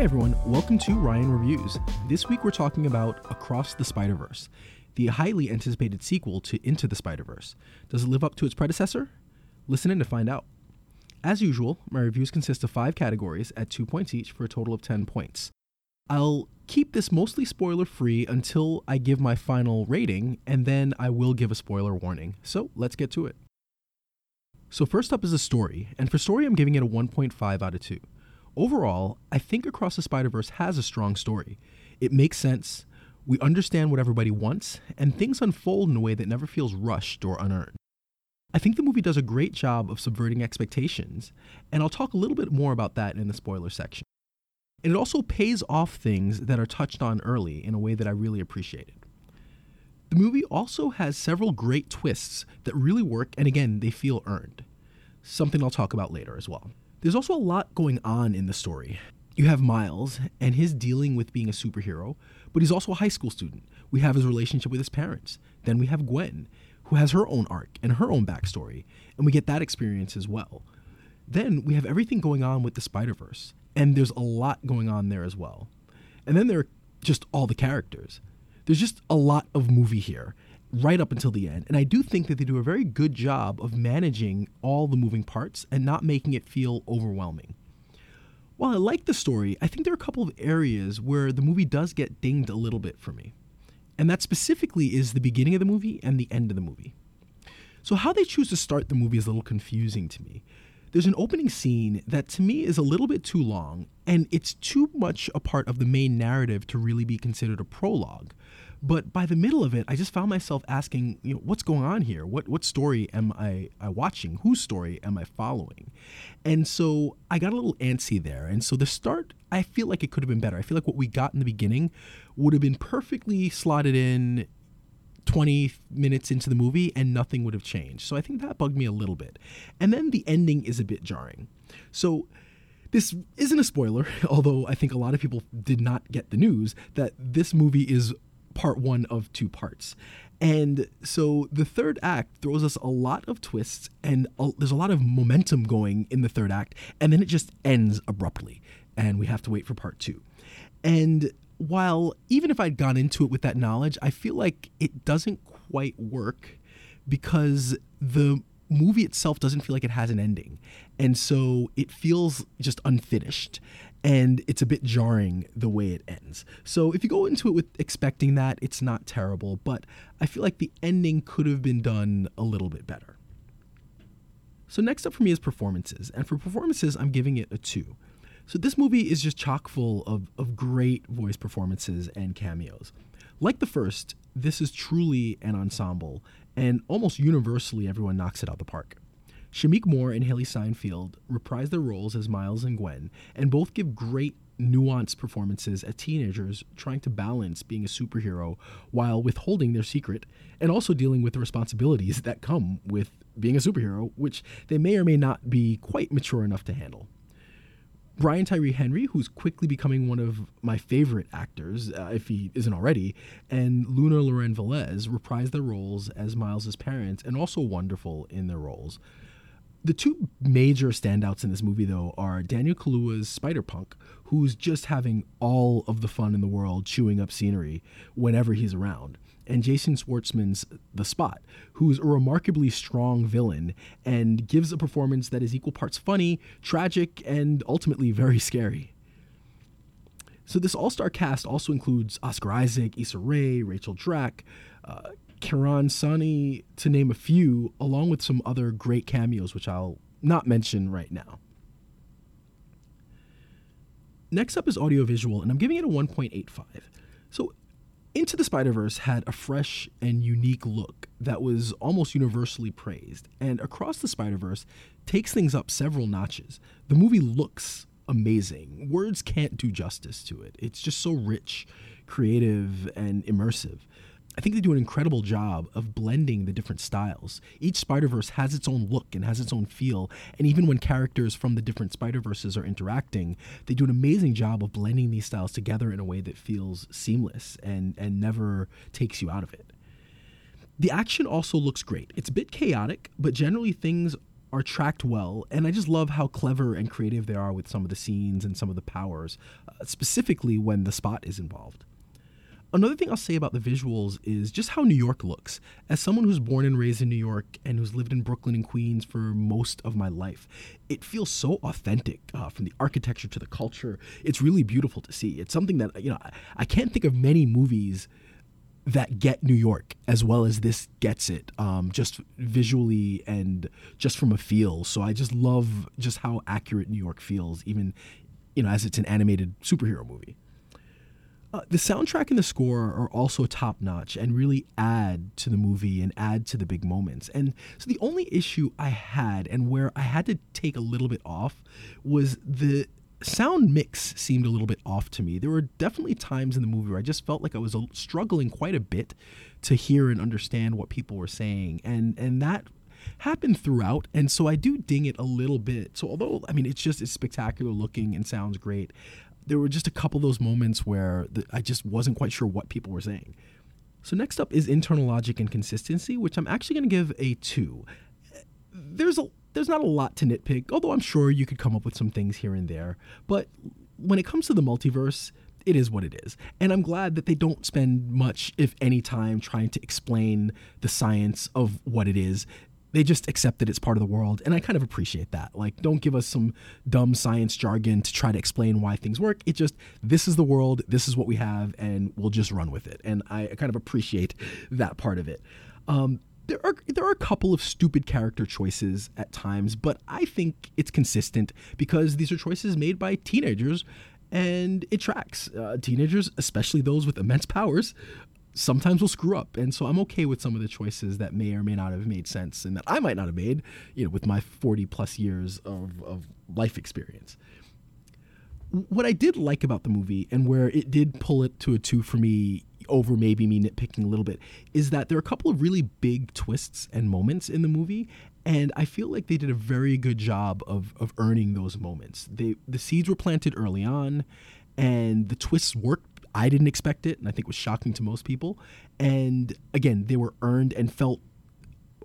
Hey everyone, welcome to Ryan Reviews. This week we're talking about Across the Spider Verse, the highly anticipated sequel to Into the Spider Verse. Does it live up to its predecessor? Listen in to find out. As usual, my reviews consist of five categories at two points each for a total of 10 points. I'll keep this mostly spoiler free until I give my final rating, and then I will give a spoiler warning. So let's get to it. So, first up is the story, and for story, I'm giving it a 1.5 out of 2. Overall, I think Across the Spider Verse has a strong story. It makes sense, we understand what everybody wants, and things unfold in a way that never feels rushed or unearned. I think the movie does a great job of subverting expectations, and I'll talk a little bit more about that in the spoiler section. And it also pays off things that are touched on early in a way that I really appreciated. The movie also has several great twists that really work, and again, they feel earned. Something I'll talk about later as well. There's also a lot going on in the story. You have Miles and his dealing with being a superhero, but he's also a high school student. We have his relationship with his parents. Then we have Gwen, who has her own arc and her own backstory, and we get that experience as well. Then we have everything going on with the Spider Verse, and there's a lot going on there as well. And then there are just all the characters. There's just a lot of movie here, right up until the end. And I do think that they do a very good job of managing all the moving parts and not making it feel overwhelming. While I like the story, I think there are a couple of areas where the movie does get dinged a little bit for me. And that specifically is the beginning of the movie and the end of the movie. So, how they choose to start the movie is a little confusing to me. There's an opening scene that to me is a little bit too long, and it's too much a part of the main narrative to really be considered a prologue. But by the middle of it, I just found myself asking, you know, what's going on here? What what story am I, I watching? Whose story am I following? And so I got a little antsy there. And so the start, I feel like it could have been better. I feel like what we got in the beginning would have been perfectly slotted in 20 minutes into the movie and nothing would have changed. So I think that bugged me a little bit. And then the ending is a bit jarring. So this isn't a spoiler, although I think a lot of people did not get the news that this movie is part one of two parts. And so the third act throws us a lot of twists and a, there's a lot of momentum going in the third act, and then it just ends abruptly, and we have to wait for part two. And while even if I'd gone into it with that knowledge, I feel like it doesn't quite work because the movie itself doesn't feel like it has an ending. And so it feels just unfinished and it's a bit jarring the way it ends. So if you go into it with expecting that, it's not terrible, but I feel like the ending could have been done a little bit better. So next up for me is performances, and for performances, I'm giving it a two. So this movie is just chock full of, of great voice performances and cameos. Like the first, this is truly an ensemble, and almost universally everyone knocks it out the park. Shameik Moore and Hailee Steinfeld reprise their roles as Miles and Gwen, and both give great nuanced performances as teenagers trying to balance being a superhero while withholding their secret and also dealing with the responsibilities that come with being a superhero, which they may or may not be quite mature enough to handle. Brian Tyree Henry, who's quickly becoming one of my favorite actors, uh, if he isn't already, and Luna Lauren Velez reprise their roles as Miles's parents and also wonderful in their roles. The two major standouts in this movie, though, are Daniel Kaluuya's Spider Punk, who's just having all of the fun in the world chewing up scenery whenever he's around, and Jason Schwartzman's The Spot, who's a remarkably strong villain and gives a performance that is equal parts funny, tragic, and ultimately very scary. So this all-star cast also includes Oscar Isaac, Issa Rae, Rachel Dratch, uh, Karan Soni, to name a few, along with some other great cameos, which I'll not mention right now. Next up is audiovisual, and I'm giving it a 1.85. So, Into the Spider Verse had a fresh and unique look that was almost universally praised, and Across the Spider Verse takes things up several notches. The movie looks amazing. Words can't do justice to it. It's just so rich, creative, and immersive. I think they do an incredible job of blending the different styles. Each Spider Verse has its own look and has its own feel, and even when characters from the different Spider Verses are interacting, they do an amazing job of blending these styles together in a way that feels seamless and, and never takes you out of it. The action also looks great. It's a bit chaotic, but generally things are tracked well, and I just love how clever and creative they are with some of the scenes and some of the powers, uh, specifically when the spot is involved. Another thing I'll say about the visuals is just how New York looks. As someone who's born and raised in New York and who's lived in Brooklyn and Queens for most of my life, it feels so authentic uh, from the architecture to the culture. It's really beautiful to see. It's something that, you know, I, can't think of many movies that get New York as well as this gets it, um, just visually and just from a feel. So I just love just how accurate New York feels, even, you know, as it's an animated superhero movie. Uh, the soundtrack and the score are also top notch and really add to the movie and add to the big moments. And so the only issue I had and where I had to take a little bit off was the sound mix seemed a little bit off to me. There were definitely times in the movie where I just felt like I was struggling quite a bit to hear and understand what people were saying. And and that happened throughout and so I do ding it a little bit. So although I mean it's just it's spectacular looking and sounds great, there were just a couple of those moments where the, I just wasn't quite sure what people were saying. So next up is internal logic and consistency, which I'm actually going to give a 2. There's a there's not a lot to nitpick, although I'm sure you could come up with some things here and there. But when it comes to the multiverse, it is what it is. And I'm glad that they don't spend much, if any, time trying to explain the science of what it is they just accept that it's part of the world and i kind of appreciate that. Like don't give us some dumb science jargon to try to explain why things work. It just this is the world this is what we have and we'll just run with it. And i kind of appreciate that part of it. Um, there are there are a couple of stupid character choices at times, but I think it's consistent because these are choices made by teenagers, and it tracks. Uh, teenagers, especially those with immense powers, sometimes will screw up. And so I'm okay with some of the choices that may or may not have made sense and that I might not have made, you know, with my 40 plus years of, of life experience. What I did like about the movie and where it did pull it to a two for me over maybe me nitpicking a little bit is that there are a couple of really big twists and moments in the movie and I feel like they did a very good job of of earning those moments. They the seeds were planted early on and the twists worked I didn't expect it, and I think was shocking to most people. And again, they were earned and felt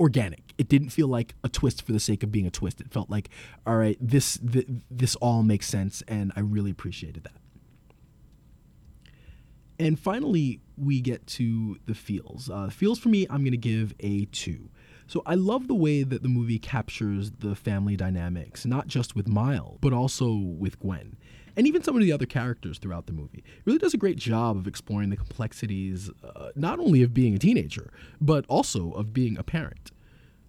organic. It didn't feel like a twist for the sake of being a twist. It felt like, all right, this th- this all makes sense, and I really appreciated that. And finally, we get to the feels. Uh, feels for me, I'm going to give a two. So I love the way that the movie captures the family dynamics, not just with Miles, but also with Gwen and even some of the other characters throughout the movie. It really does a great job of exploring the complexities uh, not only of being a teenager, but also of being a parent.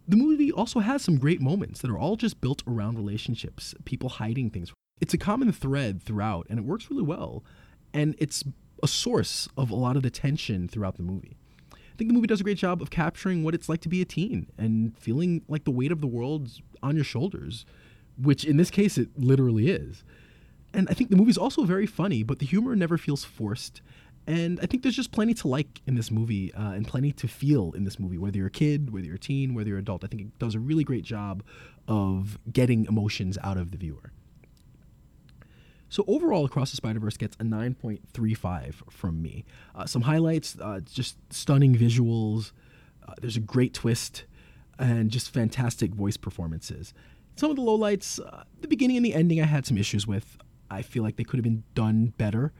The movie also has some great moments that are all just built around relationships, people hiding things. It's a common thread throughout, and it works really well. And it's a source of a lot of the tension throughout the movie. I think the movie does a great job of capturing what it's like to be a teen and feeling like the weight of the world on your shoulders, which in this case it literally is and I think the movie's also very funny, but the humor never feels forced. And I think there's just plenty to like in this movie uh, and plenty to feel in this movie, whether you're a kid, whether you're a teen, whether you're an adult. I think it does a really great job of getting emotions out of the viewer. So overall, Across the Spider Verse gets a 9.35 from me. Uh, some highlights: uh, just stunning visuals. Uh, there's a great twist, and just fantastic voice performances. Some of the lowlights, uh, the beginning and the ending, I had some issues with. I feel like they could have been done better.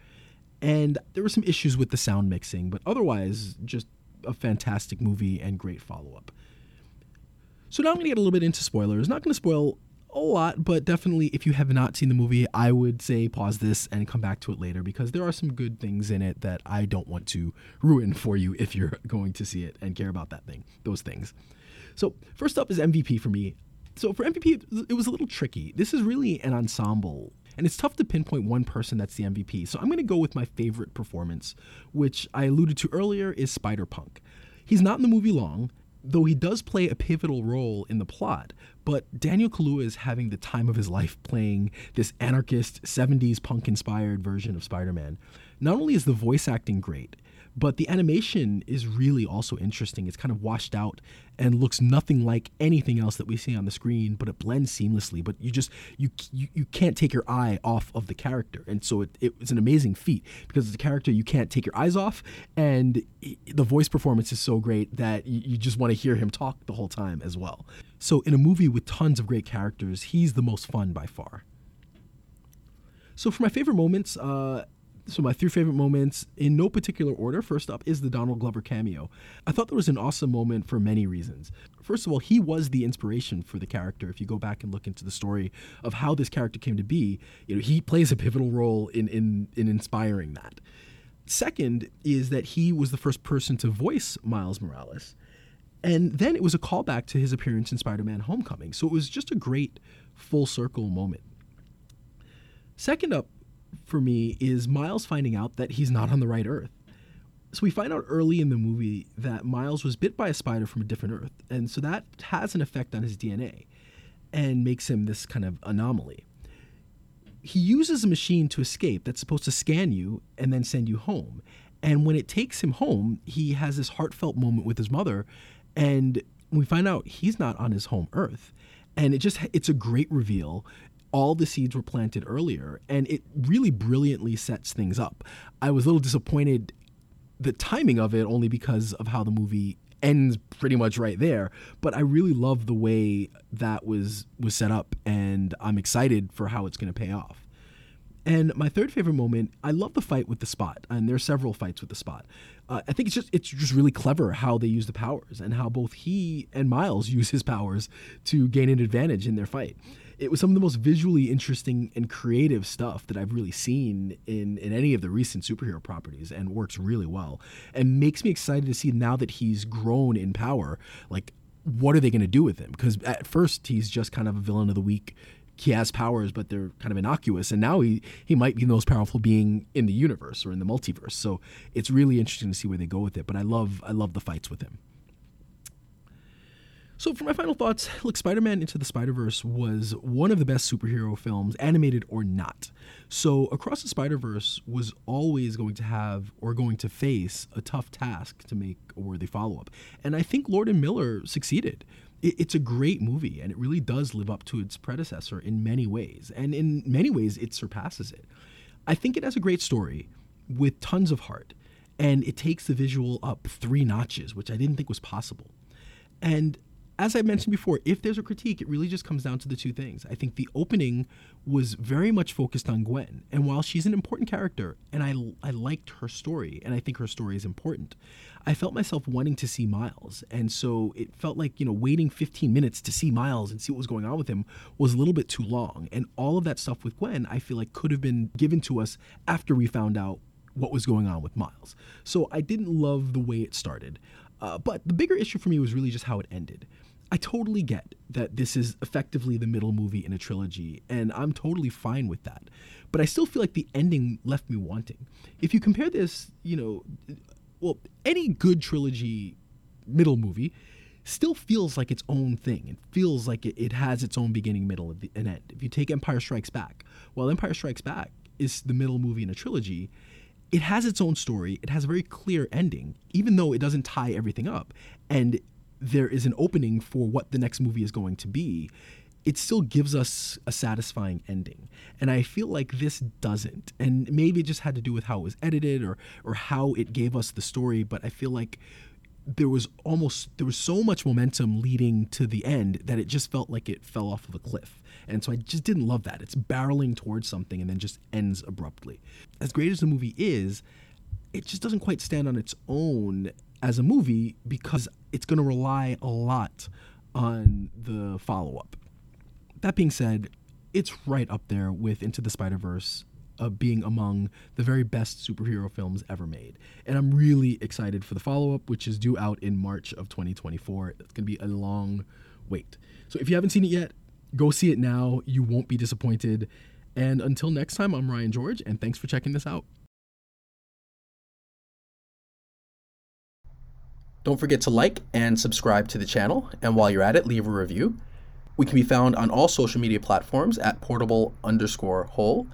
And there were some issues with the sound mixing, but otherwise, just a fantastic movie and great follow up. So now I'm going to get a little bit into spoilers. Not going to spoil a lot, but definitely if you have not seen the movie, I would say pause this and come back to it later because there are some good things in it that I don't want to ruin for you if you're going to see it and care about that thing, those things. So, first up is MVP for me. So, for MVP, it was a little tricky. This is really an ensemble and it's tough to pinpoint one person that's the MVP. So I'm going to go with my favorite performance, which I alluded to earlier is Spider Punk. He's not in the movie long, though he does play a pivotal role in the plot. But Daniel Kaluuya is having the time of his life playing this anarchist 70s punk inspired version of Spider Man. Not only is the voice acting great, But the animation is really also interesting. It's kind of washed out and looks nothing like anything else that we see on the screen, but it blends seamlessly. But you just you you, you can't take your eye off of the character, and so it, it's an amazing feat because it's a character you can't take your eyes off, and the voice performance is so great that you, you just want to hear him talk the whole time as well. So in a movie with tons of great characters, he's the most fun by far. So for my favorite moments, uh, so my three favorite moments in no particular order. First up is the Donald Glover cameo. I thought that was an awesome moment for many reasons. First of all, he was the inspiration for the character. If you go back and look into the story of how this character came to be, you know, he plays a pivotal role in in, in inspiring that. Second is that he was the first person to voice Miles Morales. And then it was a callback to his appearance in Spider Man Homecoming. So it was just a great full circle moment. Second up for me is Miles finding out that he's not on the right Earth. So we find out early in the movie that Miles was bit by a spider from a different Earth, and so that has an effect on his DNA and makes him this kind of anomaly. He uses a machine to escape that's supposed to scan you and then send you home. And when it takes him home, he has this heartfelt moment with his mother, and we find out he's not on his home Earth. And it just it's a great reveal all the seeds were planted earlier and it really brilliantly sets things up. I was a little disappointed the timing of it only because of how the movie ends pretty much right there, but I really love the way that was was set up and I'm excited for how it's going to pay off. And my third favorite moment, I love the fight with the spot, and there are several fights with the spot. Uh, I think it's just it's just really clever how they use the powers and how both he and Miles use his powers to gain an advantage in their fight it was some of the most visually interesting and creative stuff that I've really seen in, in any of the recent superhero properties and works really well and makes me excited to see now that he's grown in power, like what are they going to do with him? Because at first he's just kind of a villain of the week. He has powers, but they're kind of innocuous, and now he he might be the most powerful being in the universe or in the multiverse. So it's really interesting to see where they go with it. But I love I love the fights with him. So, for my final thoughts, look, Spider Man Into the Spider Verse was one of the best superhero films, animated or not. So, Across the Spider Verse was always going to have or going to face a tough task to make a worthy follow up. And I think Lord and Miller succeeded. It's a great movie, and it really does live up to its predecessor in many ways. And in many ways, it surpasses it. I think it has a great story with tons of heart, and it takes the visual up three notches, which I didn't think was possible. And as I mentioned before, if there's a critique, it really just comes down to the two things. I think the opening was very much focused on Gwen, and while she's an important character, and I I liked her story, and I think her story is important, I felt myself wanting to see Miles, and so it felt like you know waiting 15 minutes to see Miles and see what was going on with him was a little bit too long, and all of that stuff with Gwen, I feel like could have been given to us after we found out what was going on with Miles. So I didn't love the way it started. Uh, but the bigger issue for me was really just how it ended. I totally get that this is effectively the middle movie in a trilogy, and I'm totally fine with that. But I still feel like the ending left me wanting. If you compare this, you know, well, any good trilogy middle movie still feels like its own thing. It feels like it, it has its own beginning, middle, and end. If you take Empire Strikes Back, well, Empire Strikes Back is the middle movie in a trilogy. It has its own story. It has a very clear ending, even though it doesn't tie everything up. And there is an opening for what the next movie is going to be, it still gives us a satisfying ending. And I feel like this doesn't. And maybe it just had to do with how it was edited or or how it gave us the story, but I feel like there was almost there was so much momentum leading to the end that it just felt like it fell off of a cliff. And so I just didn't love that. It's barreling towards something and then just ends abruptly. As great as the movie is, it just doesn't quite stand on its own as a movie because it's going to rely a lot on the follow up. That being said, it's right up there with Into the Spider Verse of uh, being among the very best superhero films ever made. And I'm really excited for the follow up, which is due out in March of 2024. It's going to be a long wait. So if you haven't seen it yet, go see it now. You won't be disappointed. And until next time, I'm Ryan George, and thanks for checking this out. Don't forget to like and subscribe to the channel, and while you're at it, leave a review. We can be found on all social media platforms at portable underscore hole.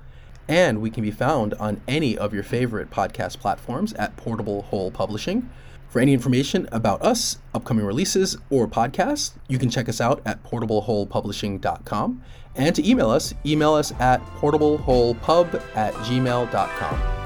and we can be found on any of your favorite podcast platforms at Portable Hole Publishing. For any information about us, upcoming releases, or podcasts, you can check us out at portableholepublishing.com. And to email us, email us at portableholepub at gmail.com.